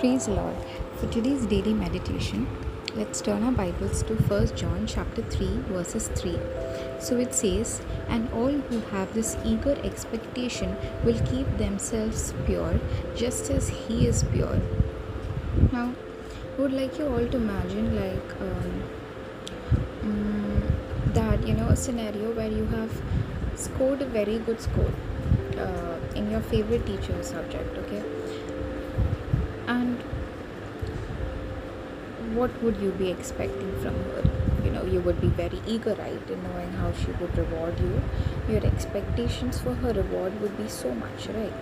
Praise Lord. For today's daily meditation, let's turn our Bibles to 1 John chapter 3 verses 3. So it says, And all who have this eager expectation will keep themselves pure, just as he is pure. Now, I would like you all to imagine like um, mm, that you know a scenario where you have scored a very good score uh, in your favorite teacher subject, okay? And what would you be expecting from her? You know, you would be very eager, right, in knowing how she would reward you. Your expectations for her reward would be so much, right?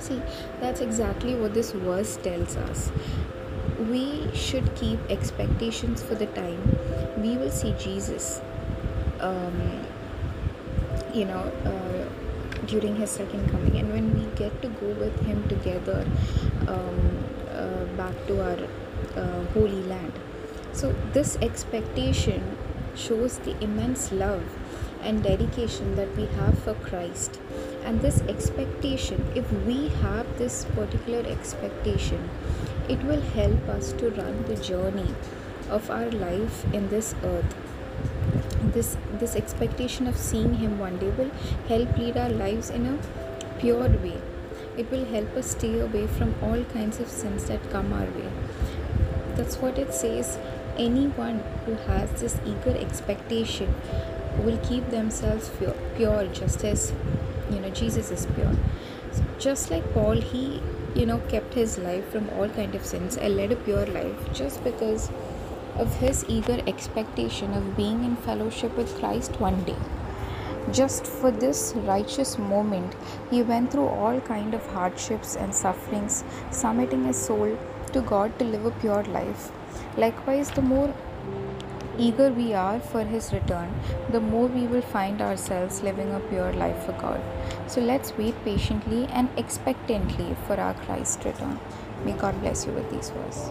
See, that's exactly what this verse tells us. We should keep expectations for the time we will see Jesus. Um, you know, uh, during his second coming, and when we get to go with him together um, uh, back to our uh, holy land. So, this expectation shows the immense love and dedication that we have for Christ. And this expectation, if we have this particular expectation, it will help us to run the journey of our life in this earth. This this expectation of seeing him one day will help lead our lives in a pure way. It will help us stay away from all kinds of sins that come our way. That's what it says. Anyone who has this eager expectation will keep themselves pure, pure just as you know Jesus is pure. Just like Paul, he you know kept his life from all kind of sins and led a pure life just because of his eager expectation of being in fellowship with Christ one day. Just for this righteous moment, he went through all kind of hardships and sufferings, submitting his soul to God to live a pure life. Likewise, the more eager we are for his return, the more we will find ourselves living a pure life for God. So let's wait patiently and expectantly for our Christ return. May God bless you with these words.